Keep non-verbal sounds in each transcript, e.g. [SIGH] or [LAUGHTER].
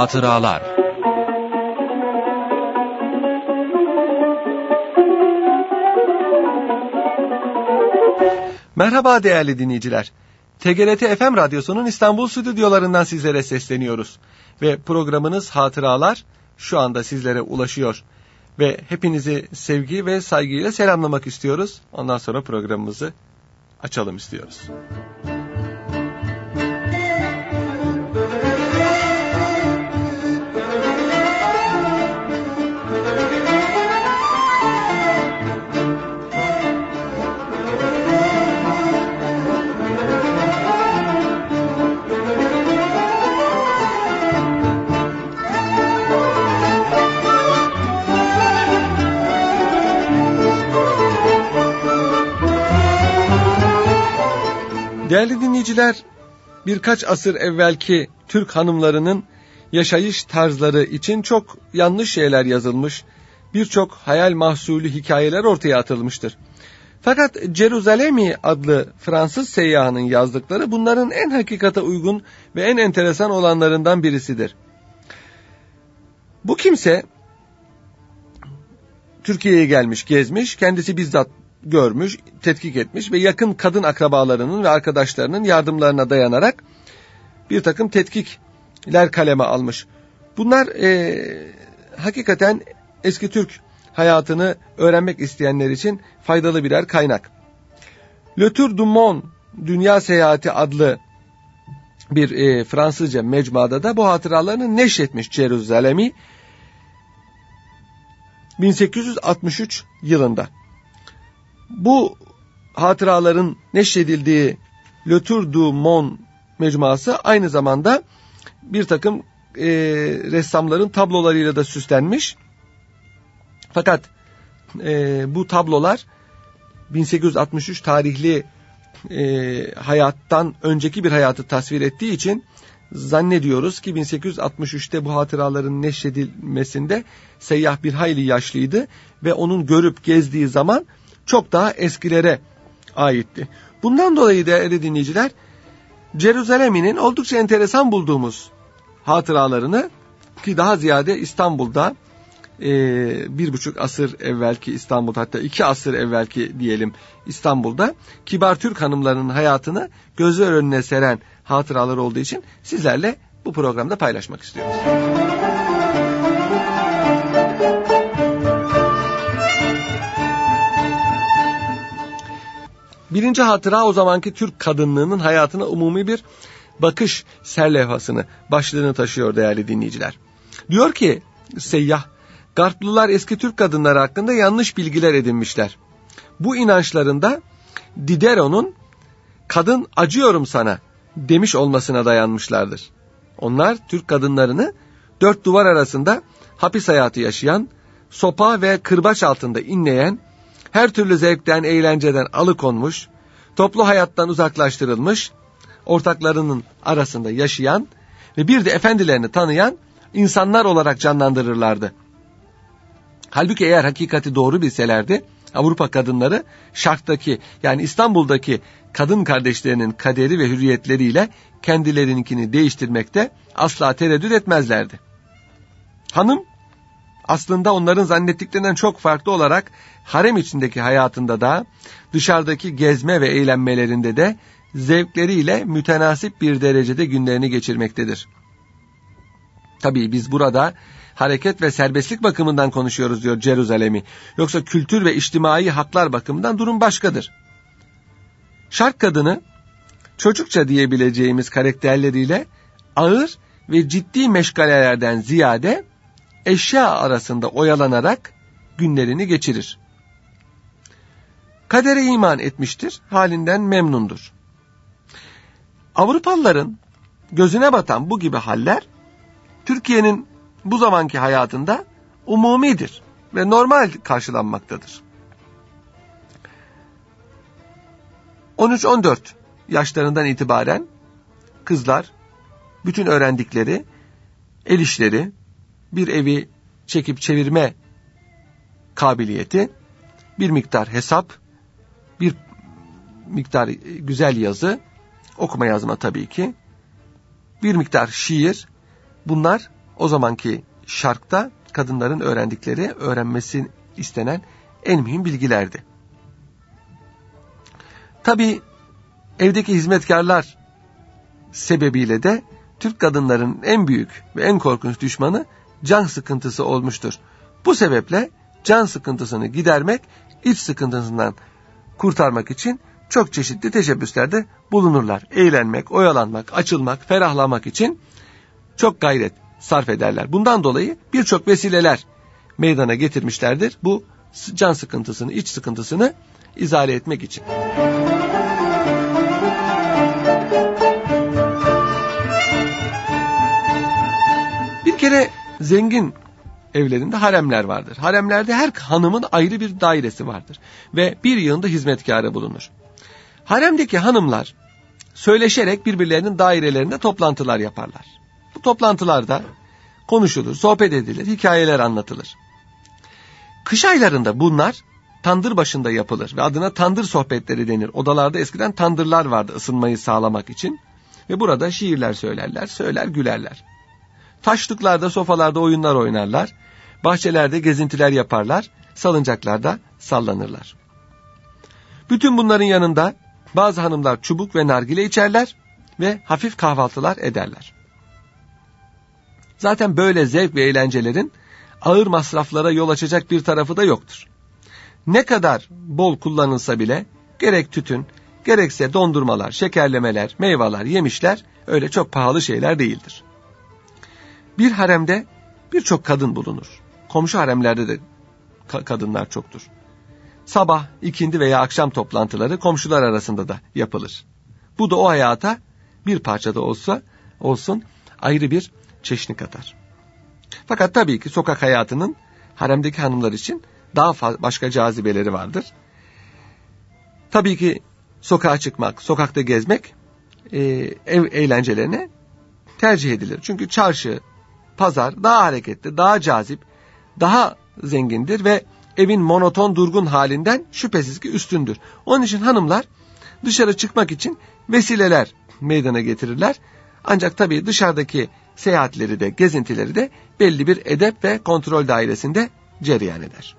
Hatıralar Merhaba değerli dinleyiciler. TGRT FM Radyosu'nun İstanbul stüdyolarından sizlere sesleniyoruz. Ve programınız Hatıralar şu anda sizlere ulaşıyor. Ve hepinizi sevgi ve saygıyla selamlamak istiyoruz. Ondan sonra programımızı açalım istiyoruz. Değerli dinleyiciler, birkaç asır evvelki Türk hanımlarının yaşayış tarzları için çok yanlış şeyler yazılmış, birçok hayal mahsulü hikayeler ortaya atılmıştır. Fakat Ceruzalemi adlı Fransız seyyahının yazdıkları bunların en hakikate uygun ve en enteresan olanlarından birisidir. Bu kimse Türkiye'ye gelmiş, gezmiş, kendisi bizzat görmüş, tetkik etmiş ve yakın kadın akrabalarının ve arkadaşlarının yardımlarına dayanarak bir takım tetkikler kaleme almış. Bunlar e, hakikaten eski Türk hayatını öğrenmek isteyenler için faydalı birer kaynak. Le Tour du Monde Dünya Seyahati adlı bir e, Fransızca mecmuada da bu hatıralarını neşretmiş Ceruzalemi 1863 yılında. Bu hatıraların neşredildiği Le Tour du Monde mecmuası aynı zamanda bir takım e, ressamların tablolarıyla da süslenmiş. Fakat e, bu tablolar 1863 tarihli e, hayattan önceki bir hayatı tasvir ettiği için zannediyoruz ki 1863'te bu hatıraların neşredilmesinde seyyah bir hayli yaşlıydı ve onun görüp gezdiği zaman çok daha eskilere aitti. Bundan dolayı değerli dinleyiciler, Ceruzalemin'in oldukça enteresan bulduğumuz hatıralarını ki daha ziyade İstanbul'da e, bir buçuk asır evvelki İstanbul hatta iki asır evvelki diyelim İstanbul'da kibar Türk hanımlarının hayatını gözler önüne seren hatıralar olduğu için sizlerle bu programda paylaşmak istiyoruz. Birinci hatıra o zamanki Türk kadınlığının hayatına umumi bir bakış serlevhasını, başlığını taşıyor değerli dinleyiciler. Diyor ki seyyah, Garplılar eski Türk kadınları hakkında yanlış bilgiler edinmişler. Bu inançlarında Diderot'un kadın acıyorum sana demiş olmasına dayanmışlardır. Onlar Türk kadınlarını dört duvar arasında hapis hayatı yaşayan, sopa ve kırbaç altında inleyen, her türlü zevkten, eğlenceden alıkonmuş, toplu hayattan uzaklaştırılmış, ortaklarının arasında yaşayan ve bir de efendilerini tanıyan insanlar olarak canlandırırlardı. Halbuki eğer hakikati doğru bilselerdi, Avrupa kadınları Şark'taki yani İstanbul'daki kadın kardeşlerinin kaderi ve hürriyetleriyle kendilerininkini değiştirmekte asla tereddüt etmezlerdi. Hanım aslında onların zannettiklerinden çok farklı olarak harem içindeki hayatında da dışarıdaki gezme ve eğlenmelerinde de zevkleriyle mütenasip bir derecede günlerini geçirmektedir. Tabii biz burada hareket ve serbestlik bakımından konuşuyoruz diyor Ceruzalemi. Yoksa kültür ve içtimai haklar bakımından durum başkadır. Şark kadını çocukça diyebileceğimiz karakterleriyle ağır ve ciddi meşgalelerden ziyade eşya arasında oyalanarak günlerini geçirir. Kadere iman etmiştir, halinden memnundur. Avrupalıların gözüne batan bu gibi haller Türkiye'nin bu zamanki hayatında umumidir ve normal karşılanmaktadır. 13-14 yaşlarından itibaren kızlar bütün öğrendikleri el işleri, bir evi çekip çevirme kabiliyeti, bir miktar hesap, bir miktar güzel yazı, okuma yazma tabii ki, bir miktar şiir, bunlar o zamanki şarkta kadınların öğrendikleri, öğrenmesi istenen en mühim bilgilerdi. Tabi evdeki hizmetkarlar sebebiyle de Türk kadınların en büyük ve en korkunç düşmanı can sıkıntısı olmuştur. Bu sebeple can sıkıntısını gidermek, iç sıkıntısından kurtarmak için çok çeşitli teşebbüslerde bulunurlar. Eğlenmek, oyalanmak, açılmak, ferahlamak için çok gayret sarf ederler. Bundan dolayı birçok vesileler meydana getirmişlerdir. Bu can sıkıntısını, iç sıkıntısını izale etmek için. Bir kere zengin evlerinde haremler vardır. Haremlerde her hanımın ayrı bir dairesi vardır ve bir yığında hizmetkarı bulunur. Haremdeki hanımlar söyleşerek birbirlerinin dairelerinde toplantılar yaparlar. Bu toplantılarda konuşulur, sohbet edilir, hikayeler anlatılır. Kış aylarında bunlar tandır başında yapılır ve adına tandır sohbetleri denir. Odalarda eskiden tandırlar vardı ısınmayı sağlamak için ve burada şiirler söylerler, söyler gülerler. Taşlıklarda, sofalarda oyunlar oynarlar, bahçelerde gezintiler yaparlar, salıncaklarda sallanırlar. Bütün bunların yanında bazı hanımlar çubuk ve nargile içerler ve hafif kahvaltılar ederler. Zaten böyle zevk ve eğlencelerin ağır masraflara yol açacak bir tarafı da yoktur. Ne kadar bol kullanılsa bile gerek tütün, gerekse dondurmalar, şekerlemeler, meyveler, yemişler öyle çok pahalı şeyler değildir. Bir haremde birçok kadın bulunur. Komşu haremlerde de ka kadınlar çoktur. Sabah, ikindi veya akşam toplantıları komşular arasında da yapılır. Bu da o hayata bir parçada olsa olsun ayrı bir çeşni katar. Fakat tabii ki sokak hayatının haremdeki hanımlar için daha başka cazibeleri vardır. Tabii ki sokağa çıkmak, sokakta gezmek e, ev eğlencelerine tercih edilir. Çünkü çarşı, pazar daha hareketli, daha cazip, daha zengindir ve evin monoton durgun halinden şüphesiz ki üstündür. Onun için hanımlar dışarı çıkmak için vesileler meydana getirirler. Ancak tabii dışarıdaki seyahatleri de gezintileri de belli bir edep ve kontrol dairesinde cereyan eder.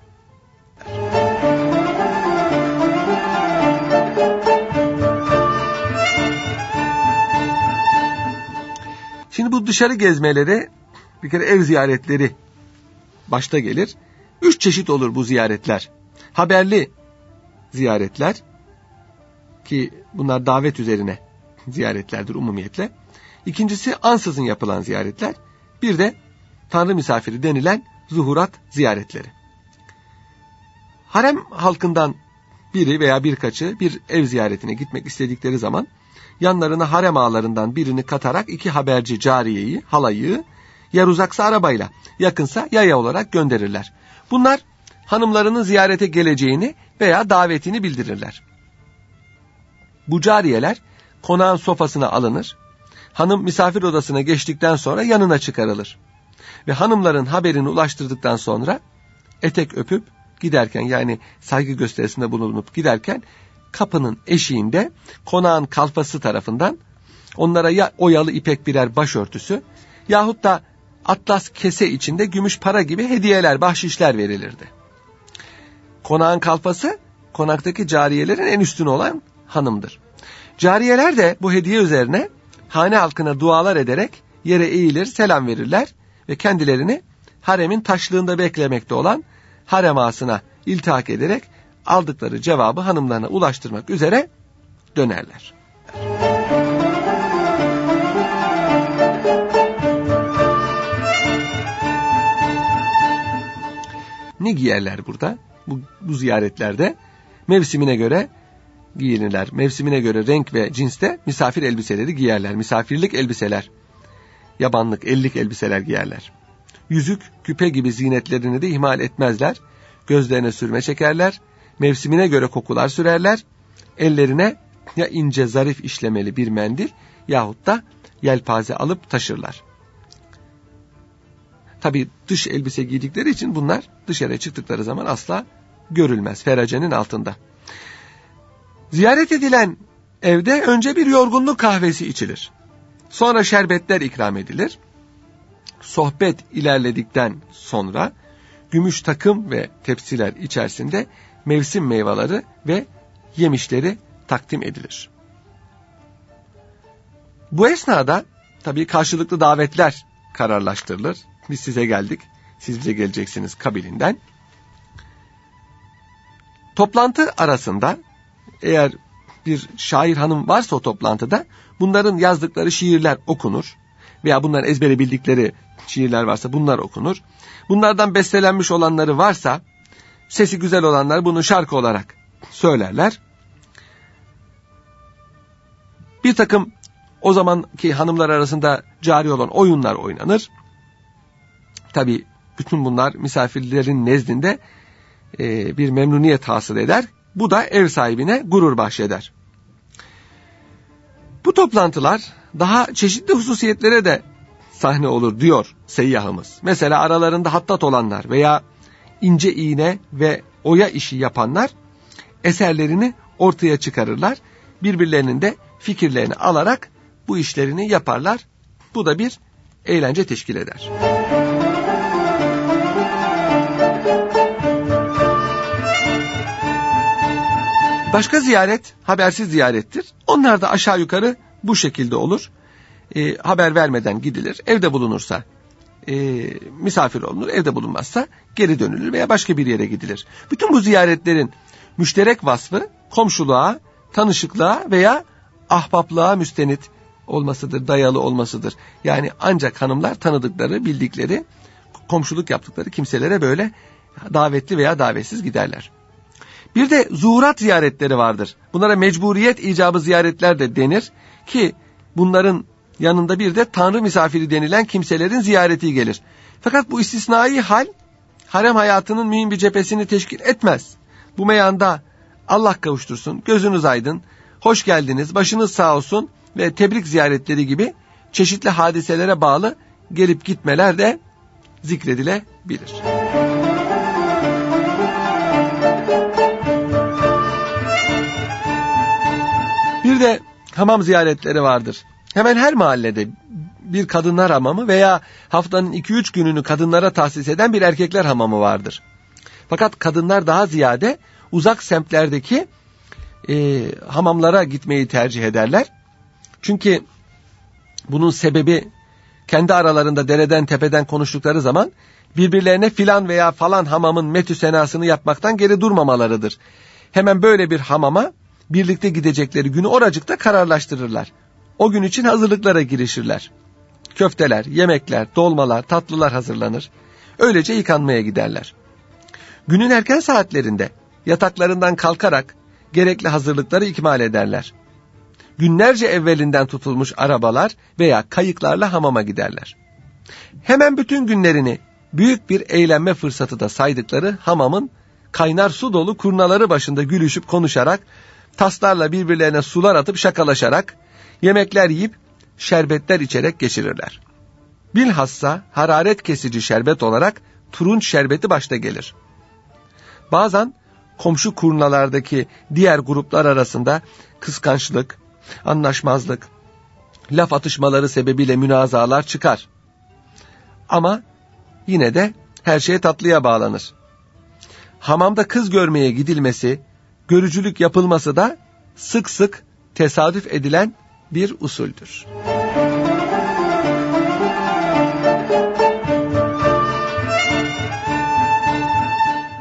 Şimdi bu dışarı gezmeleri bir kere ev ziyaretleri başta gelir. Üç çeşit olur bu ziyaretler. Haberli ziyaretler ki bunlar davet üzerine [LAUGHS] ziyaretlerdir umumiyetle. İkincisi ansızın yapılan ziyaretler. Bir de tanrı misafiri denilen zuhurat ziyaretleri. Harem halkından biri veya birkaçı bir ev ziyaretine gitmek istedikleri zaman yanlarına harem ağalarından birini katarak iki haberci cariyeyi, halayı, yer uzaksa arabayla, yakınsa yaya olarak gönderirler. Bunlar hanımlarının ziyarete geleceğini veya davetini bildirirler. Bu cariyeler konağın sofasına alınır, hanım misafir odasına geçtikten sonra yanına çıkarılır. Ve hanımların haberini ulaştırdıktan sonra etek öpüp giderken yani saygı gösterisinde bulunup giderken kapının eşiğinde konağın kalfası tarafından onlara ya oyalı ipek birer başörtüsü yahut da atlas kese içinde gümüş para gibi hediyeler, bahşişler verilirdi. Konağın kalfası konaktaki cariyelerin en üstün olan hanımdır. Cariyeler de bu hediye üzerine hane halkına dualar ederek yere eğilir, selam verirler ve kendilerini haremin taşlığında beklemekte olan harem ağasına iltihak ederek aldıkları cevabı hanımlarına ulaştırmak üzere dönerler. Ne giyerler burada? Bu, bu ziyaretlerde mevsimine göre giyinirler. Mevsimine göre renk ve cinste misafir elbiseleri giyerler. Misafirlik elbiseler, yabanlık, ellik elbiseler giyerler. Yüzük, küpe gibi zinetlerini de ihmal etmezler. Gözlerine sürme çekerler. Mevsimine göre kokular sürerler. Ellerine ya ince zarif işlemeli bir mendil yahut da yelpaze alıp taşırlar. Tabi dış elbise giydikleri için bunlar dışarıya çıktıkları zaman asla görülmez. Feracenin altında. Ziyaret edilen evde önce bir yorgunluk kahvesi içilir. Sonra şerbetler ikram edilir. sohbet ilerledikten sonra gümüş takım ve tepsiler içerisinde mevsim meyveleri ve yemişleri takdim edilir. Bu esnada tabii karşılıklı davetler kararlaştırılır. Biz size geldik, siz bize geleceksiniz kabilinden. Toplantı arasında eğer bir şair hanım varsa o toplantıda bunların yazdıkları şiirler okunur veya bunların ezbere bildikleri şiirler varsa bunlar okunur. Bunlardan bestelenmiş olanları varsa sesi güzel olanlar bunu şarkı olarak söylerler. Bir takım o zamanki hanımlar arasında cari olan oyunlar oynanır. Tabi bütün bunlar misafirlerin nezdinde e, bir memnuniyet hasıl eder. Bu da ev sahibine gurur bahşeder. Bu toplantılar daha çeşitli hususiyetlere de sahne olur diyor seyyahımız. Mesela aralarında hattat olanlar veya ince iğne ve oya işi yapanlar eserlerini ortaya çıkarırlar. Birbirlerinin de fikirlerini alarak bu işlerini yaparlar. Bu da bir eğlence teşkil eder. Başka ziyaret habersiz ziyarettir. Onlar da aşağı yukarı bu şekilde olur. E, haber vermeden gidilir. Evde bulunursa e, misafir olunur. Evde bulunmazsa geri dönülür veya başka bir yere gidilir. Bütün bu ziyaretlerin müşterek vasfı komşuluğa, tanışıklığa veya ahbaplığa müstenit olmasıdır, dayalı olmasıdır. Yani ancak hanımlar tanıdıkları, bildikleri, komşuluk yaptıkları kimselere böyle davetli veya davetsiz giderler. Bir de zuhurat ziyaretleri vardır. Bunlara mecburiyet icabı ziyaretler de denir ki bunların yanında bir de tanrı misafiri denilen kimselerin ziyareti gelir. Fakat bu istisnai hal harem hayatının mühim bir cephesini teşkil etmez. Bu meyanda Allah kavuştursun, gözünüz aydın, hoş geldiniz, başınız sağ olsun ve tebrik ziyaretleri gibi çeşitli hadiselere bağlı gelip gitmeler de zikredilebilir. De hamam ziyaretleri vardır. Hemen her mahallede bir kadınlar hamamı veya haftanın 2-3 gününü kadınlara tahsis eden bir erkekler hamamı vardır. Fakat kadınlar daha ziyade uzak semtlerdeki e, hamamlara gitmeyi tercih ederler. Çünkü bunun sebebi kendi aralarında dereden tepeden konuştukları zaman birbirlerine filan veya falan hamamın metü senasını yapmaktan geri durmamalarıdır. Hemen böyle bir hamama birlikte gidecekleri günü oracıkta kararlaştırırlar. O gün için hazırlıklara girişirler. Köfteler, yemekler, dolmalar, tatlılar hazırlanır. Öylece yıkanmaya giderler. Günün erken saatlerinde yataklarından kalkarak gerekli hazırlıkları ikmal ederler. Günlerce evvelinden tutulmuş arabalar veya kayıklarla hamama giderler. Hemen bütün günlerini büyük bir eğlenme fırsatı da saydıkları hamamın kaynar su dolu kurnaları başında gülüşüp konuşarak, taslarla birbirlerine sular atıp şakalaşarak, yemekler yiyip şerbetler içerek geçirirler. Bilhassa hararet kesici şerbet olarak turunç şerbeti başta gelir. Bazen komşu kurnalardaki diğer gruplar arasında kıskançlık, anlaşmazlık, laf atışmaları sebebiyle münazalar çıkar. Ama yine de her şey tatlıya bağlanır. Hamamda kız görmeye gidilmesi, görücülük yapılması da sık sık tesadüf edilen bir usuldür.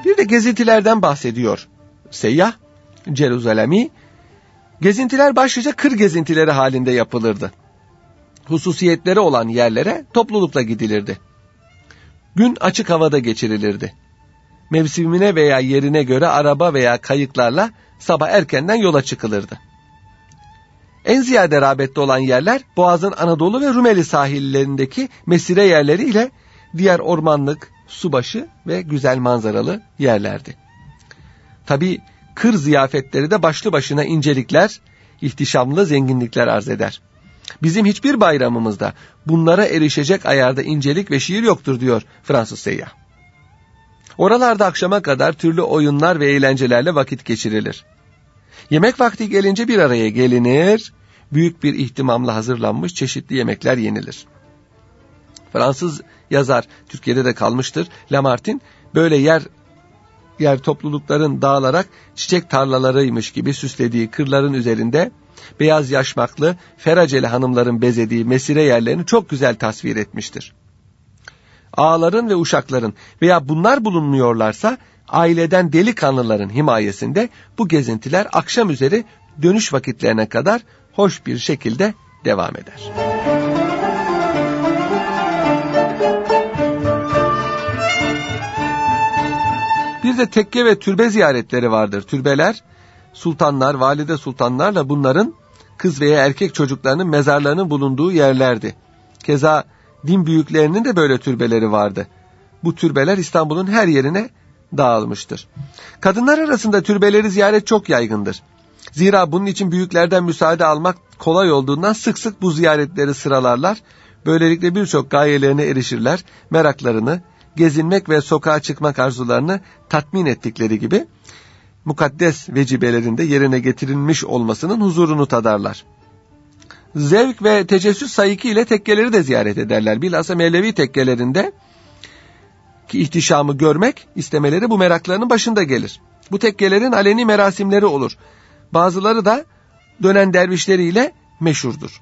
Bir de gezintilerden bahsediyor seyyah Ceruzalemi. Gezintiler başlıca kır gezintileri halinde yapılırdı. Hususiyetleri olan yerlere toplulukla gidilirdi. Gün açık havada geçirilirdi. Mevsimine veya yerine göre araba veya kayıklarla sabah erkenden yola çıkılırdı. En ziyade rağbette olan yerler Boğaz'ın Anadolu ve Rumeli sahillerindeki mesire yerleri ile diğer ormanlık, subaşı ve güzel manzaralı yerlerdi. Tabi kır ziyafetleri de başlı başına incelikler, ihtişamlı zenginlikler arz eder. Bizim hiçbir bayramımızda bunlara erişecek ayarda incelik ve şiir yoktur diyor Fransız seyyah. Oralarda akşama kadar türlü oyunlar ve eğlencelerle vakit geçirilir. Yemek vakti gelince bir araya gelinir, büyük bir ihtimamla hazırlanmış çeşitli yemekler yenilir. Fransız yazar Türkiye'de de kalmıştır. Lamartine böyle yer yer toplulukların dağılarak çiçek tarlalarıymış gibi süslediği kırların üzerinde beyaz yaşmaklı feraceli hanımların bezediği mesire yerlerini çok güzel tasvir etmiştir. Ağaların ve uşakların veya bunlar bulunmuyorlarsa aileden delikanlıların himayesinde bu gezintiler akşam üzeri dönüş vakitlerine kadar hoş bir şekilde devam eder. Bir de tekke ve türbe ziyaretleri vardır. Türbeler sultanlar, valide sultanlarla bunların kız veya erkek çocuklarının mezarlarının bulunduğu yerlerdi. Keza din büyüklerinin de böyle türbeleri vardı. Bu türbeler İstanbul'un her yerine dağılmıştır. Kadınlar arasında türbeleri ziyaret çok yaygındır. Zira bunun için büyüklerden müsaade almak kolay olduğundan sık sık bu ziyaretleri sıralarlar. Böylelikle birçok gayelerine erişirler, meraklarını, gezinmek ve sokağa çıkmak arzularını tatmin ettikleri gibi mukaddes vecibelerinde yerine getirilmiş olmasının huzurunu tadarlar. Zevk ve tecessüs sayıkı ile tekkeleri de ziyaret ederler. Bilhassa Mevlevi tekkelerinde ki ihtişamı görmek istemeleri bu meraklarının başında gelir. Bu tekkelerin aleni merasimleri olur. Bazıları da dönen dervişleriyle meşhurdur.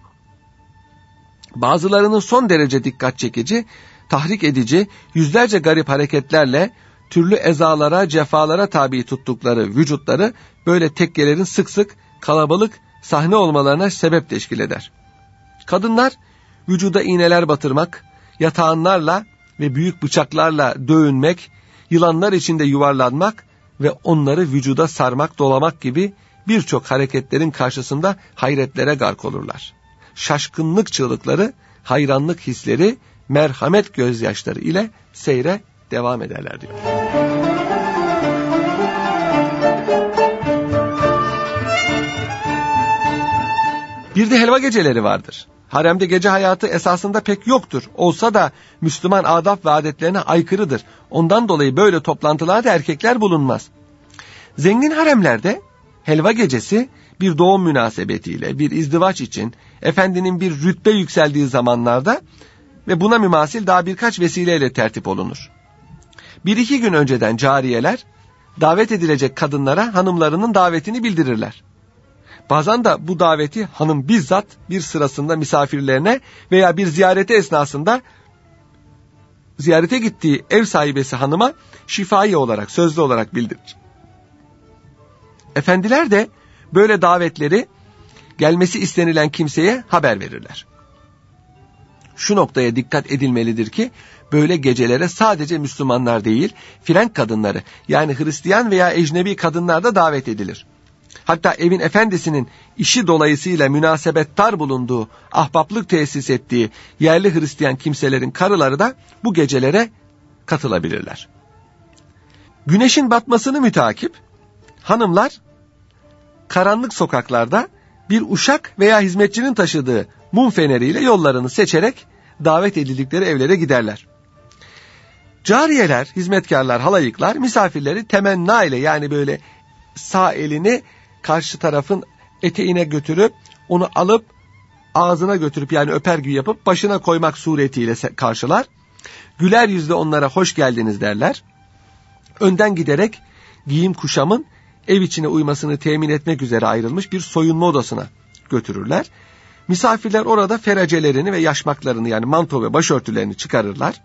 Bazılarının son derece dikkat çekici, tahrik edici, yüzlerce garip hareketlerle türlü ezalara, cefalara tabi tuttukları vücutları böyle tekkelerin sık sık kalabalık sahne olmalarına sebep teşkil eder. Kadınlar vücuda iğneler batırmak, yatağınlarla ve büyük bıçaklarla dövünmek, yılanlar içinde yuvarlanmak ve onları vücuda sarmak, dolamak gibi birçok hareketlerin karşısında hayretlere gark olurlar. Şaşkınlık çığlıkları, hayranlık hisleri, merhamet gözyaşları ile seyre devam ederler diyor. Bir de helva geceleri vardır. Haremde gece hayatı esasında pek yoktur. Olsa da Müslüman adab ve adetlerine aykırıdır. Ondan dolayı böyle toplantılarda erkekler bulunmaz. Zengin haremlerde helva gecesi bir doğum münasebetiyle, bir izdivaç için, efendinin bir rütbe yükseldiği zamanlarda ve buna mümasil daha birkaç vesileyle tertip olunur. Bir iki gün önceden cariyeler davet edilecek kadınlara hanımlarının davetini bildirirler. Bazen de bu daveti hanım bizzat bir sırasında misafirlerine veya bir ziyareti esnasında ziyarete gittiği ev sahibesi hanıma şifai olarak, sözlü olarak bildirir. Efendiler de böyle davetleri gelmesi istenilen kimseye haber verirler. Şu noktaya dikkat edilmelidir ki böyle gecelere sadece Müslümanlar değil, frenk kadınları yani Hristiyan veya ecnebi kadınlar da davet edilir. Hatta evin efendisinin işi dolayısıyla münasebettar bulunduğu, ahbaplık tesis ettiği yerli Hristiyan kimselerin karıları da bu gecelere katılabilirler. Güneşin batmasını mütakip, hanımlar karanlık sokaklarda bir uşak veya hizmetçinin taşıdığı mum feneriyle yollarını seçerek davet edildikleri evlere giderler. Cariyeler, hizmetkarlar, halayıklar misafirleri temenna ile yani böyle sağ elini karşı tarafın eteğine götürüp onu alıp ağzına götürüp yani öper gibi yapıp başına koymak suretiyle karşılar. Güler yüzle onlara hoş geldiniz derler. Önden giderek giyim kuşamın ev içine uymasını temin etmek üzere ayrılmış bir soyunma odasına götürürler. Misafirler orada feracelerini ve yaşmaklarını yani manto ve başörtülerini çıkarırlar.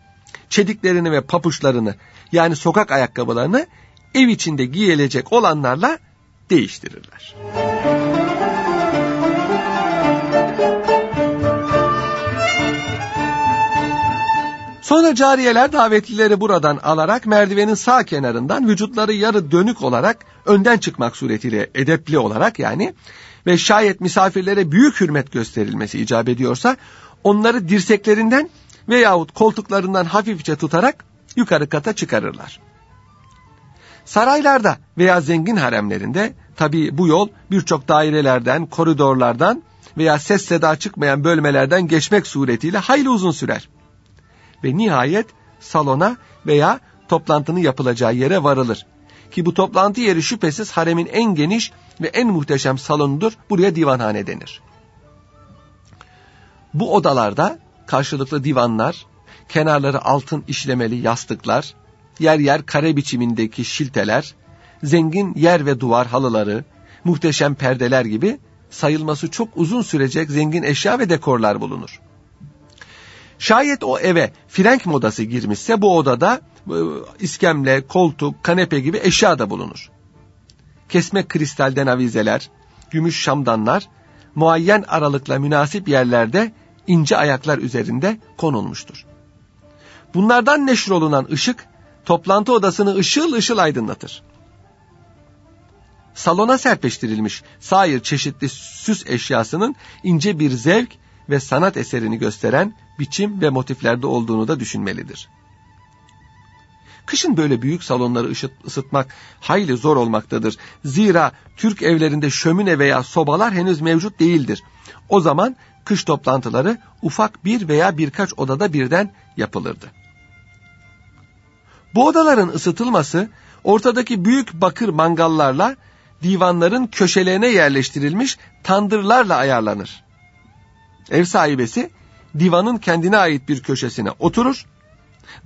Çediklerini ve papuçlarını yani sokak ayakkabılarını ev içinde giyilecek olanlarla değiştirirler. Sonra cariyeler davetlileri buradan alarak merdivenin sağ kenarından vücutları yarı dönük olarak önden çıkmak suretiyle edepli olarak yani ve şayet misafirlere büyük hürmet gösterilmesi icap ediyorsa onları dirseklerinden veyahut koltuklarından hafifçe tutarak yukarı kata çıkarırlar. Saraylarda veya zengin haremlerinde tabi bu yol birçok dairelerden, koridorlardan veya ses seda çıkmayan bölmelerden geçmek suretiyle hayli uzun sürer. Ve nihayet salona veya toplantının yapılacağı yere varılır. Ki bu toplantı yeri şüphesiz haremin en geniş ve en muhteşem salonudur. Buraya divanhane denir. Bu odalarda karşılıklı divanlar, kenarları altın işlemeli yastıklar, yer yer kare biçimindeki şilteler, zengin yer ve duvar halıları, muhteşem perdeler gibi sayılması çok uzun sürecek zengin eşya ve dekorlar bulunur. Şayet o eve frenk modası girmişse bu odada e, iskemle, koltuk, kanepe gibi eşya da bulunur. Kesme kristalden avizeler, gümüş şamdanlar, muayyen aralıkla münasip yerlerde ince ayaklar üzerinde konulmuştur. Bunlardan neşrolunan ışık, toplantı odasını ışıl ışıl aydınlatır. Salona serpeştirilmiş sair çeşitli süs eşyasının ince bir zevk ve sanat eserini gösteren biçim ve motiflerde olduğunu da düşünmelidir. Kışın böyle büyük salonları ısıtmak hayli zor olmaktadır. Zira Türk evlerinde şömine veya sobalar henüz mevcut değildir. O zaman kış toplantıları ufak bir veya birkaç odada birden yapılırdı. Bu odaların ısıtılması ortadaki büyük bakır mangallarla divanların köşelerine yerleştirilmiş tandırlarla ayarlanır. Ev sahibesi divanın kendine ait bir köşesine oturur.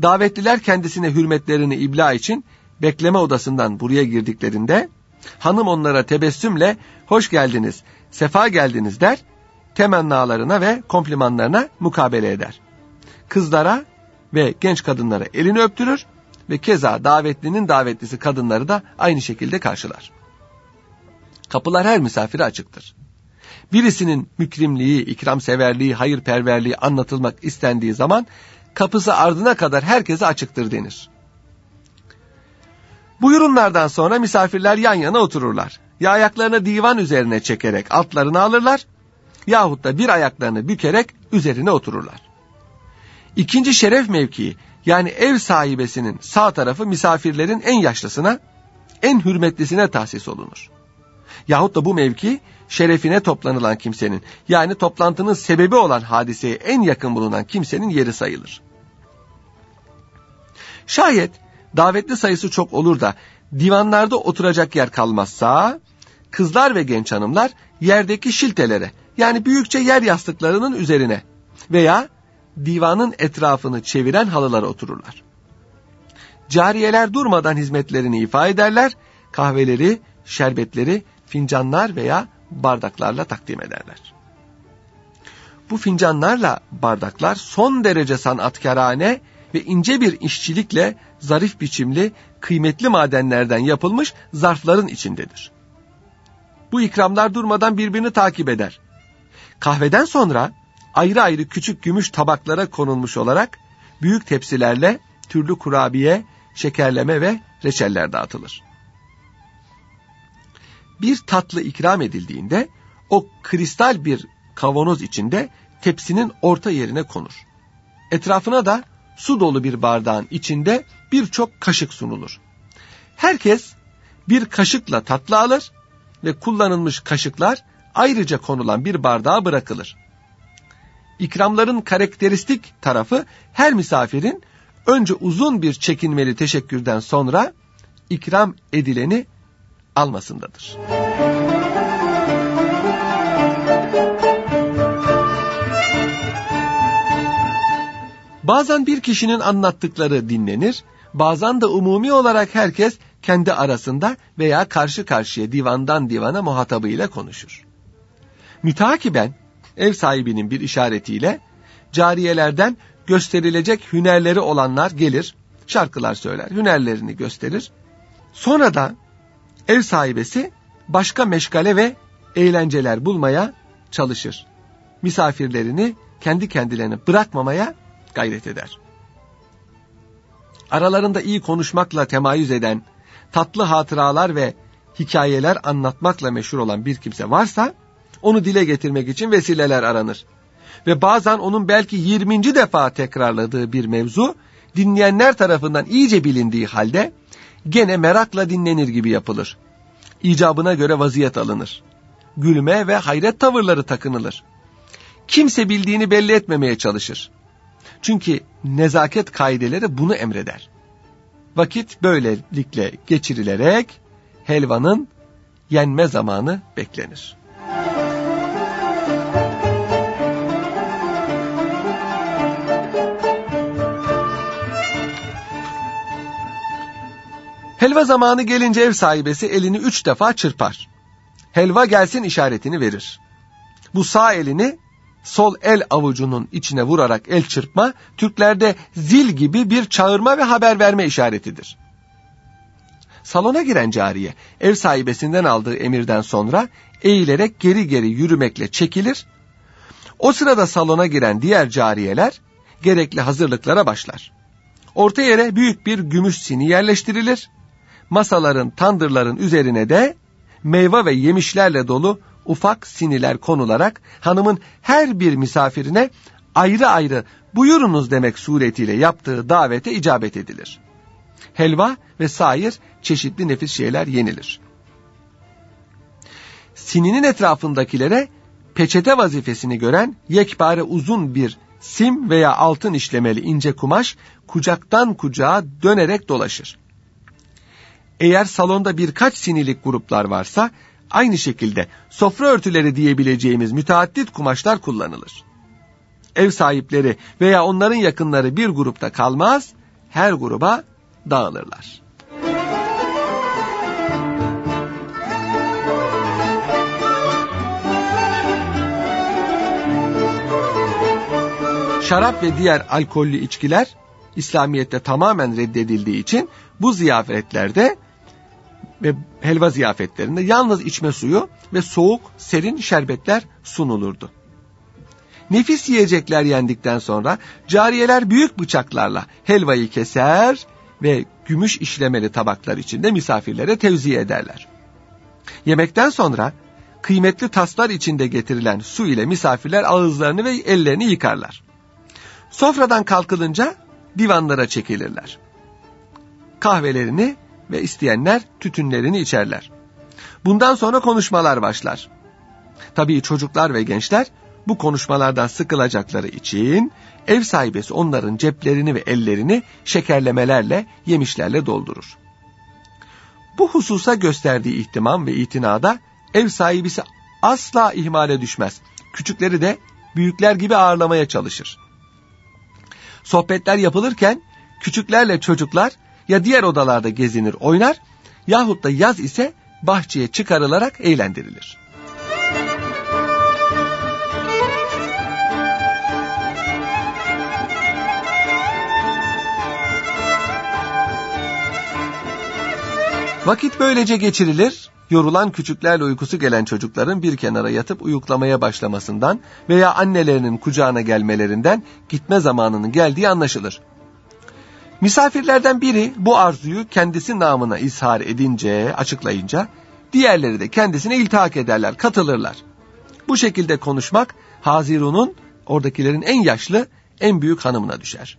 Davetliler kendisine hürmetlerini ibla için bekleme odasından buraya girdiklerinde hanım onlara tebessümle hoş geldiniz, sefa geldiniz der, temennalarına ve komplimanlarına mukabele eder. Kızlara ve genç kadınlara elini öptürür ve keza davetlinin davetlisi kadınları da aynı şekilde karşılar. Kapılar her misafire açıktır. Birisinin mükrimliği, ikramseverliği, hayırperverliği anlatılmak istendiği zaman kapısı ardına kadar herkese açıktır denir. Bu yorumlardan sonra misafirler yan yana otururlar. Ya ayaklarını divan üzerine çekerek altlarını alırlar yahut da bir ayaklarını bükerek üzerine otururlar. İkinci şeref mevkii yani ev sahibesinin sağ tarafı misafirlerin en yaşlısına, en hürmetlisine tahsis olunur. Yahut da bu mevki şerefine toplanılan kimsenin yani toplantının sebebi olan hadiseye en yakın bulunan kimsenin yeri sayılır. Şayet davetli sayısı çok olur da divanlarda oturacak yer kalmazsa kızlar ve genç hanımlar yerdeki şiltelere yani büyükçe yer yastıklarının üzerine veya divanın etrafını çeviren halılara otururlar. Cariyeler durmadan hizmetlerini ifa ederler, kahveleri, şerbetleri fincanlar veya bardaklarla takdim ederler. Bu fincanlarla bardaklar son derece sanatkarane ve ince bir işçilikle zarif biçimli, kıymetli madenlerden yapılmış zarfların içindedir. Bu ikramlar durmadan birbirini takip eder. Kahveden sonra ayrı ayrı küçük gümüş tabaklara konulmuş olarak büyük tepsilerle türlü kurabiye, şekerleme ve reçeller dağıtılır bir tatlı ikram edildiğinde o kristal bir kavanoz içinde tepsinin orta yerine konur. Etrafına da su dolu bir bardağın içinde birçok kaşık sunulur. Herkes bir kaşıkla tatlı alır ve kullanılmış kaşıklar ayrıca konulan bir bardağa bırakılır. İkramların karakteristik tarafı her misafirin önce uzun bir çekinmeli teşekkürden sonra ikram edileni almasındadır. Bazen bir kişinin anlattıkları dinlenir, bazen de umumi olarak herkes kendi arasında veya karşı karşıya divandan divana muhatabıyla konuşur. Mütakiben ev sahibinin bir işaretiyle cariyelerden gösterilecek hünerleri olanlar gelir, şarkılar söyler, hünerlerini gösterir. Sonra da ev sahibesi başka meşgale ve eğlenceler bulmaya çalışır. Misafirlerini kendi kendilerine bırakmamaya gayret eder. Aralarında iyi konuşmakla temayüz eden, tatlı hatıralar ve hikayeler anlatmakla meşhur olan bir kimse varsa, onu dile getirmek için vesileler aranır. Ve bazen onun belki 20. defa tekrarladığı bir mevzu, dinleyenler tarafından iyice bilindiği halde, gene merakla dinlenir gibi yapılır. İcabına göre vaziyet alınır. Gülme ve hayret tavırları takınılır. Kimse bildiğini belli etmemeye çalışır. Çünkü nezaket kaideleri bunu emreder. Vakit böylelikle geçirilerek helvanın yenme zamanı beklenir. Helva zamanı gelince ev sahibesi elini üç defa çırpar. Helva gelsin işaretini verir. Bu sağ elini sol el avucunun içine vurarak el çırpma, Türklerde zil gibi bir çağırma ve haber verme işaretidir. Salona giren cariye, ev sahibesinden aldığı emirden sonra eğilerek geri geri yürümekle çekilir. O sırada salona giren diğer cariyeler gerekli hazırlıklara başlar. Orta yere büyük bir gümüş sini yerleştirilir. Masaların, tandırların üzerine de meyve ve yemişlerle dolu ufak siniler konularak hanımın her bir misafirine ayrı ayrı buyurunuz demek suretiyle yaptığı davete icabet edilir. Helva ve sair çeşitli nefis şeyler yenilir. Sininin etrafındakilere peçete vazifesini gören yekpare uzun bir sim veya altın işlemeli ince kumaş kucaktan kucağa dönerek dolaşır. Eğer salonda birkaç sinilik gruplar varsa aynı şekilde sofra örtüleri diyebileceğimiz müteaddit kumaşlar kullanılır. Ev sahipleri veya onların yakınları bir grupta kalmaz, her gruba dağılırlar. Şarap ve diğer alkollü içkiler İslamiyet'te tamamen reddedildiği için bu ziyafetlerde ve helva ziyafetlerinde yalnız içme suyu ve soğuk, serin şerbetler sunulurdu. Nefis yiyecekler yendikten sonra cariyeler büyük bıçaklarla helvayı keser ve gümüş işlemeli tabaklar içinde misafirlere tevzi ederler. Yemekten sonra kıymetli taslar içinde getirilen su ile misafirler ağızlarını ve ellerini yıkarlar. Sofradan kalkılınca divanlara çekilirler. Kahvelerini ve isteyenler tütünlerini içerler. Bundan sonra konuşmalar başlar. Tabii çocuklar ve gençler bu konuşmalardan sıkılacakları için ev sahibesi onların ceplerini ve ellerini şekerlemelerle, yemişlerle doldurur. Bu hususa gösterdiği ihtimam ve itinada ev sahibisi asla ihmale düşmez. Küçükleri de büyükler gibi ağırlamaya çalışır. Sohbetler yapılırken küçüklerle çocuklar ya diğer odalarda gezinir oynar yahut da yaz ise bahçeye çıkarılarak eğlendirilir. Vakit böylece geçirilir, yorulan küçüklerle uykusu gelen çocukların bir kenara yatıp uyuklamaya başlamasından veya annelerinin kucağına gelmelerinden gitme zamanının geldiği anlaşılır. Misafirlerden biri bu arzuyu kendisi namına izhar edince, açıklayınca diğerleri de kendisine iltihak ederler, katılırlar. Bu şekilde konuşmak Hazirun'un oradakilerin en yaşlı, en büyük hanımına düşer.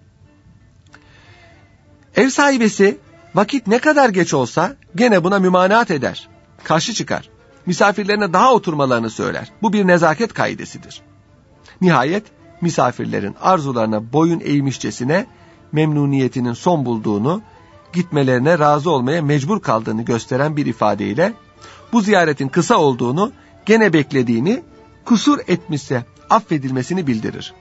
Ev sahibesi vakit ne kadar geç olsa gene buna mümanaat eder, karşı çıkar. Misafirlerine daha oturmalarını söyler. Bu bir nezaket kaidesidir. Nihayet misafirlerin arzularına boyun eğmişçesine memnuniyetinin son bulduğunu, gitmelerine razı olmaya mecbur kaldığını gösteren bir ifadeyle bu ziyaretin kısa olduğunu, gene beklediğini, kusur etmişse affedilmesini bildirir.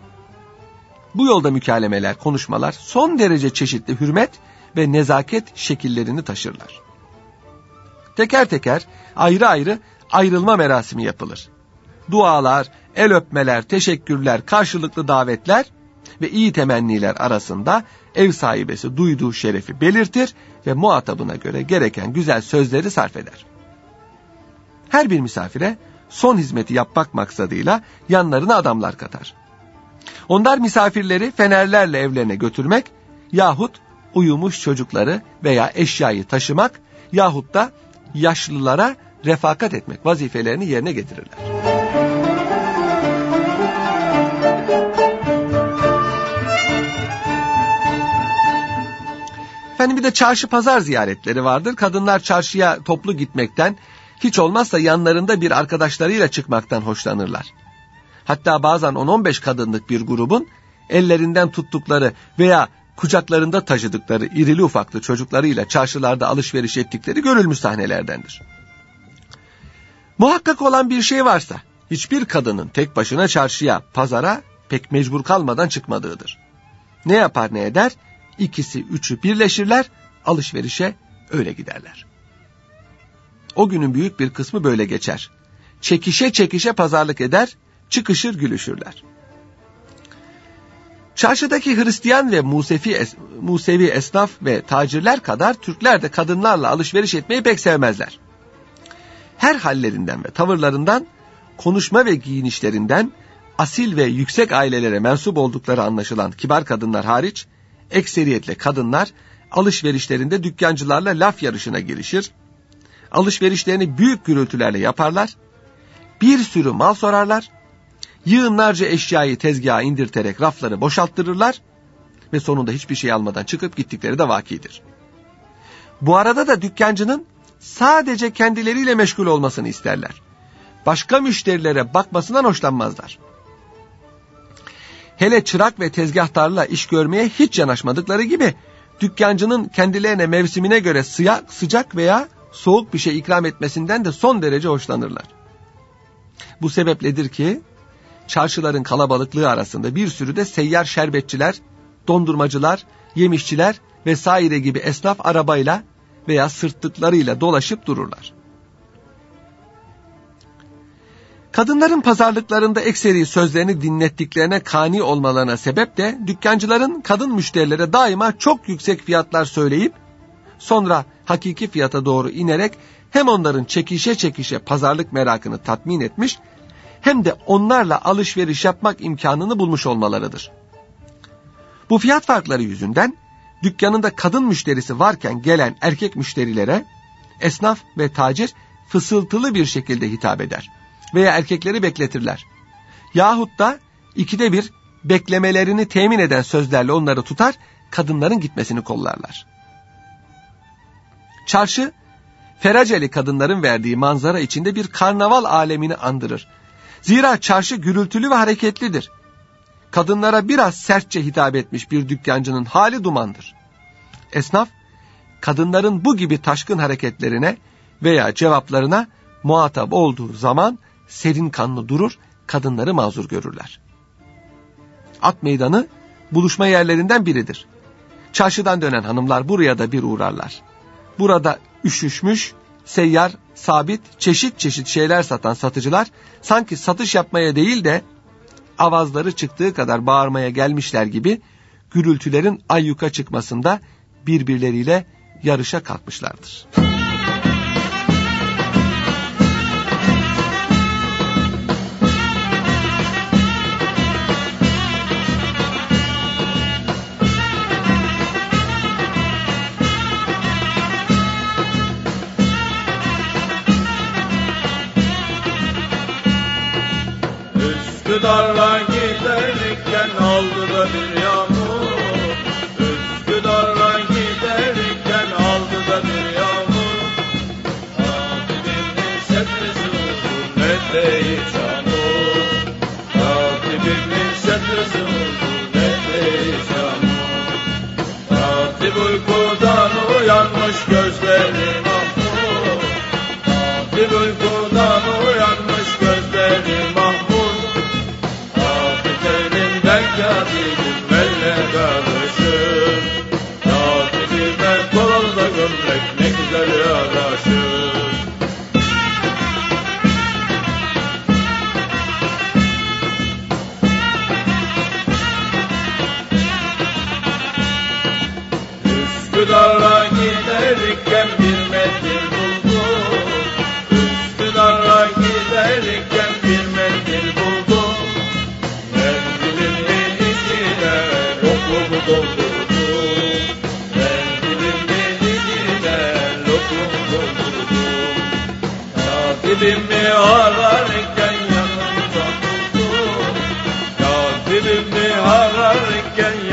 Bu yolda mükalemeler, konuşmalar son derece çeşitli hürmet ve nezaket şekillerini taşırlar. Teker teker, ayrı ayrı ayrılma merasimi yapılır. Dualar, el öpmeler, teşekkürler, karşılıklı davetler ve iyi temenniler arasında ev sahibesi duyduğu şerefi belirtir ve muhatabına göre gereken güzel sözleri sarf eder. Her bir misafire son hizmeti yapmak maksadıyla yanlarına adamlar katar. Onlar misafirleri fenerlerle evlerine götürmek yahut uyumuş çocukları veya eşyayı taşımak yahut da yaşlılara refakat etmek vazifelerini yerine getirirler. Efendim bir de çarşı pazar ziyaretleri vardır. Kadınlar çarşıya toplu gitmekten, hiç olmazsa yanlarında bir arkadaşlarıyla çıkmaktan hoşlanırlar. Hatta bazen 10-15 kadınlık bir grubun ellerinden tuttukları veya kucaklarında taşıdıkları irili ufaklı çocuklarıyla çarşılarda alışveriş ettikleri görülmüş sahnelerdendir. Muhakkak olan bir şey varsa hiçbir kadının tek başına çarşıya, pazara pek mecbur kalmadan çıkmadığıdır. Ne yapar ne eder? İkisi üçü birleşirler, alışverişe öyle giderler. O günün büyük bir kısmı böyle geçer. Çekişe çekişe pazarlık eder, çıkışır gülüşürler. Çarşıdaki Hristiyan ve Musefi, es, Musevi esnaf ve tacirler kadar Türkler de kadınlarla alışveriş etmeyi pek sevmezler. Her hallerinden ve tavırlarından, konuşma ve giyinişlerinden, asil ve yüksek ailelere mensup oldukları anlaşılan kibar kadınlar hariç, ekseriyetle kadınlar alışverişlerinde dükkancılarla laf yarışına girişir, alışverişlerini büyük gürültülerle yaparlar, bir sürü mal sorarlar, yığınlarca eşyayı tezgaha indirterek rafları boşalttırırlar ve sonunda hiçbir şey almadan çıkıp gittikleri de vakidir. Bu arada da dükkancının sadece kendileriyle meşgul olmasını isterler. Başka müşterilere bakmasından hoşlanmazlar. Hele çırak ve tezgahtarla iş görmeye hiç yanaşmadıkları gibi dükkancının kendilerine mevsimine göre sıcak, sıcak veya soğuk bir şey ikram etmesinden de son derece hoşlanırlar. Bu sebepledir ki çarşıların kalabalıklığı arasında bir sürü de seyyar şerbetçiler, dondurmacılar, yemişçiler vesaire gibi esnaf arabayla veya sırtlıklarıyla dolaşıp dururlar. Kadınların pazarlıklarında ekseri sözlerini dinlettiklerine kani olmalarına sebep de dükkancıların kadın müşterilere daima çok yüksek fiyatlar söyleyip sonra hakiki fiyata doğru inerek hem onların çekişe çekişe pazarlık merakını tatmin etmiş hem de onlarla alışveriş yapmak imkanını bulmuş olmalarıdır. Bu fiyat farkları yüzünden dükkanında kadın müşterisi varken gelen erkek müşterilere esnaf ve tacir fısıltılı bir şekilde hitap eder veya erkekleri bekletirler. Yahut da ikide bir beklemelerini temin eden sözlerle onları tutar, kadınların gitmesini kollarlar. Çarşı, Feraceli kadınların verdiği manzara içinde bir karnaval alemini andırır. Zira çarşı gürültülü ve hareketlidir. Kadınlara biraz sertçe hitap etmiş bir dükkancının hali dumandır. Esnaf, kadınların bu gibi taşkın hareketlerine veya cevaplarına muhatap olduğu zaman serin kanlı durur, kadınları mazur görürler. At meydanı buluşma yerlerinden biridir. Çarşıdan dönen hanımlar buraya da bir uğrarlar. Burada üşüşmüş, seyyar, sabit, çeşit çeşit şeyler satan satıcılar sanki satış yapmaya değil de avazları çıktığı kadar bağırmaya gelmişler gibi gürültülerin ayyuka çıkmasında birbirleriyle yarışa kalkmışlardır. Üsküdar'la giderken aldı da bir Üsküdar'a giderken bir mendil buldum Üsküdar'a giderken bir mendil buldum Mendilimin içine lokumu doldurdum Mendilimin içine lokumu doldurdum Katibimi ararken yanımda buldum Katibimi ararken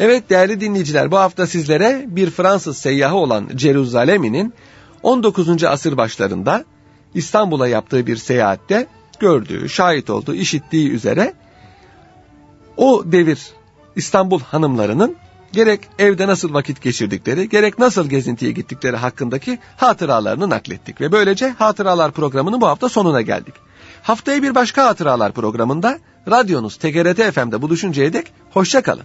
Evet değerli dinleyiciler bu hafta sizlere bir Fransız seyyahı olan Ceruzalemi'nin 19. asır başlarında İstanbul'a yaptığı bir seyahatte gördüğü, şahit olduğu, işittiği üzere o devir İstanbul hanımlarının gerek evde nasıl vakit geçirdikleri, gerek nasıl gezintiye gittikleri hakkındaki hatıralarını naklettik. Ve böylece Hatıralar programının bu hafta sonuna geldik. Haftaya bir başka Hatıralar programında radyonuz TGRT FM'de buluşuncaya dek hoşçakalın.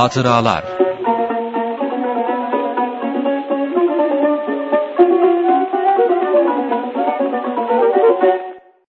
Hatıralar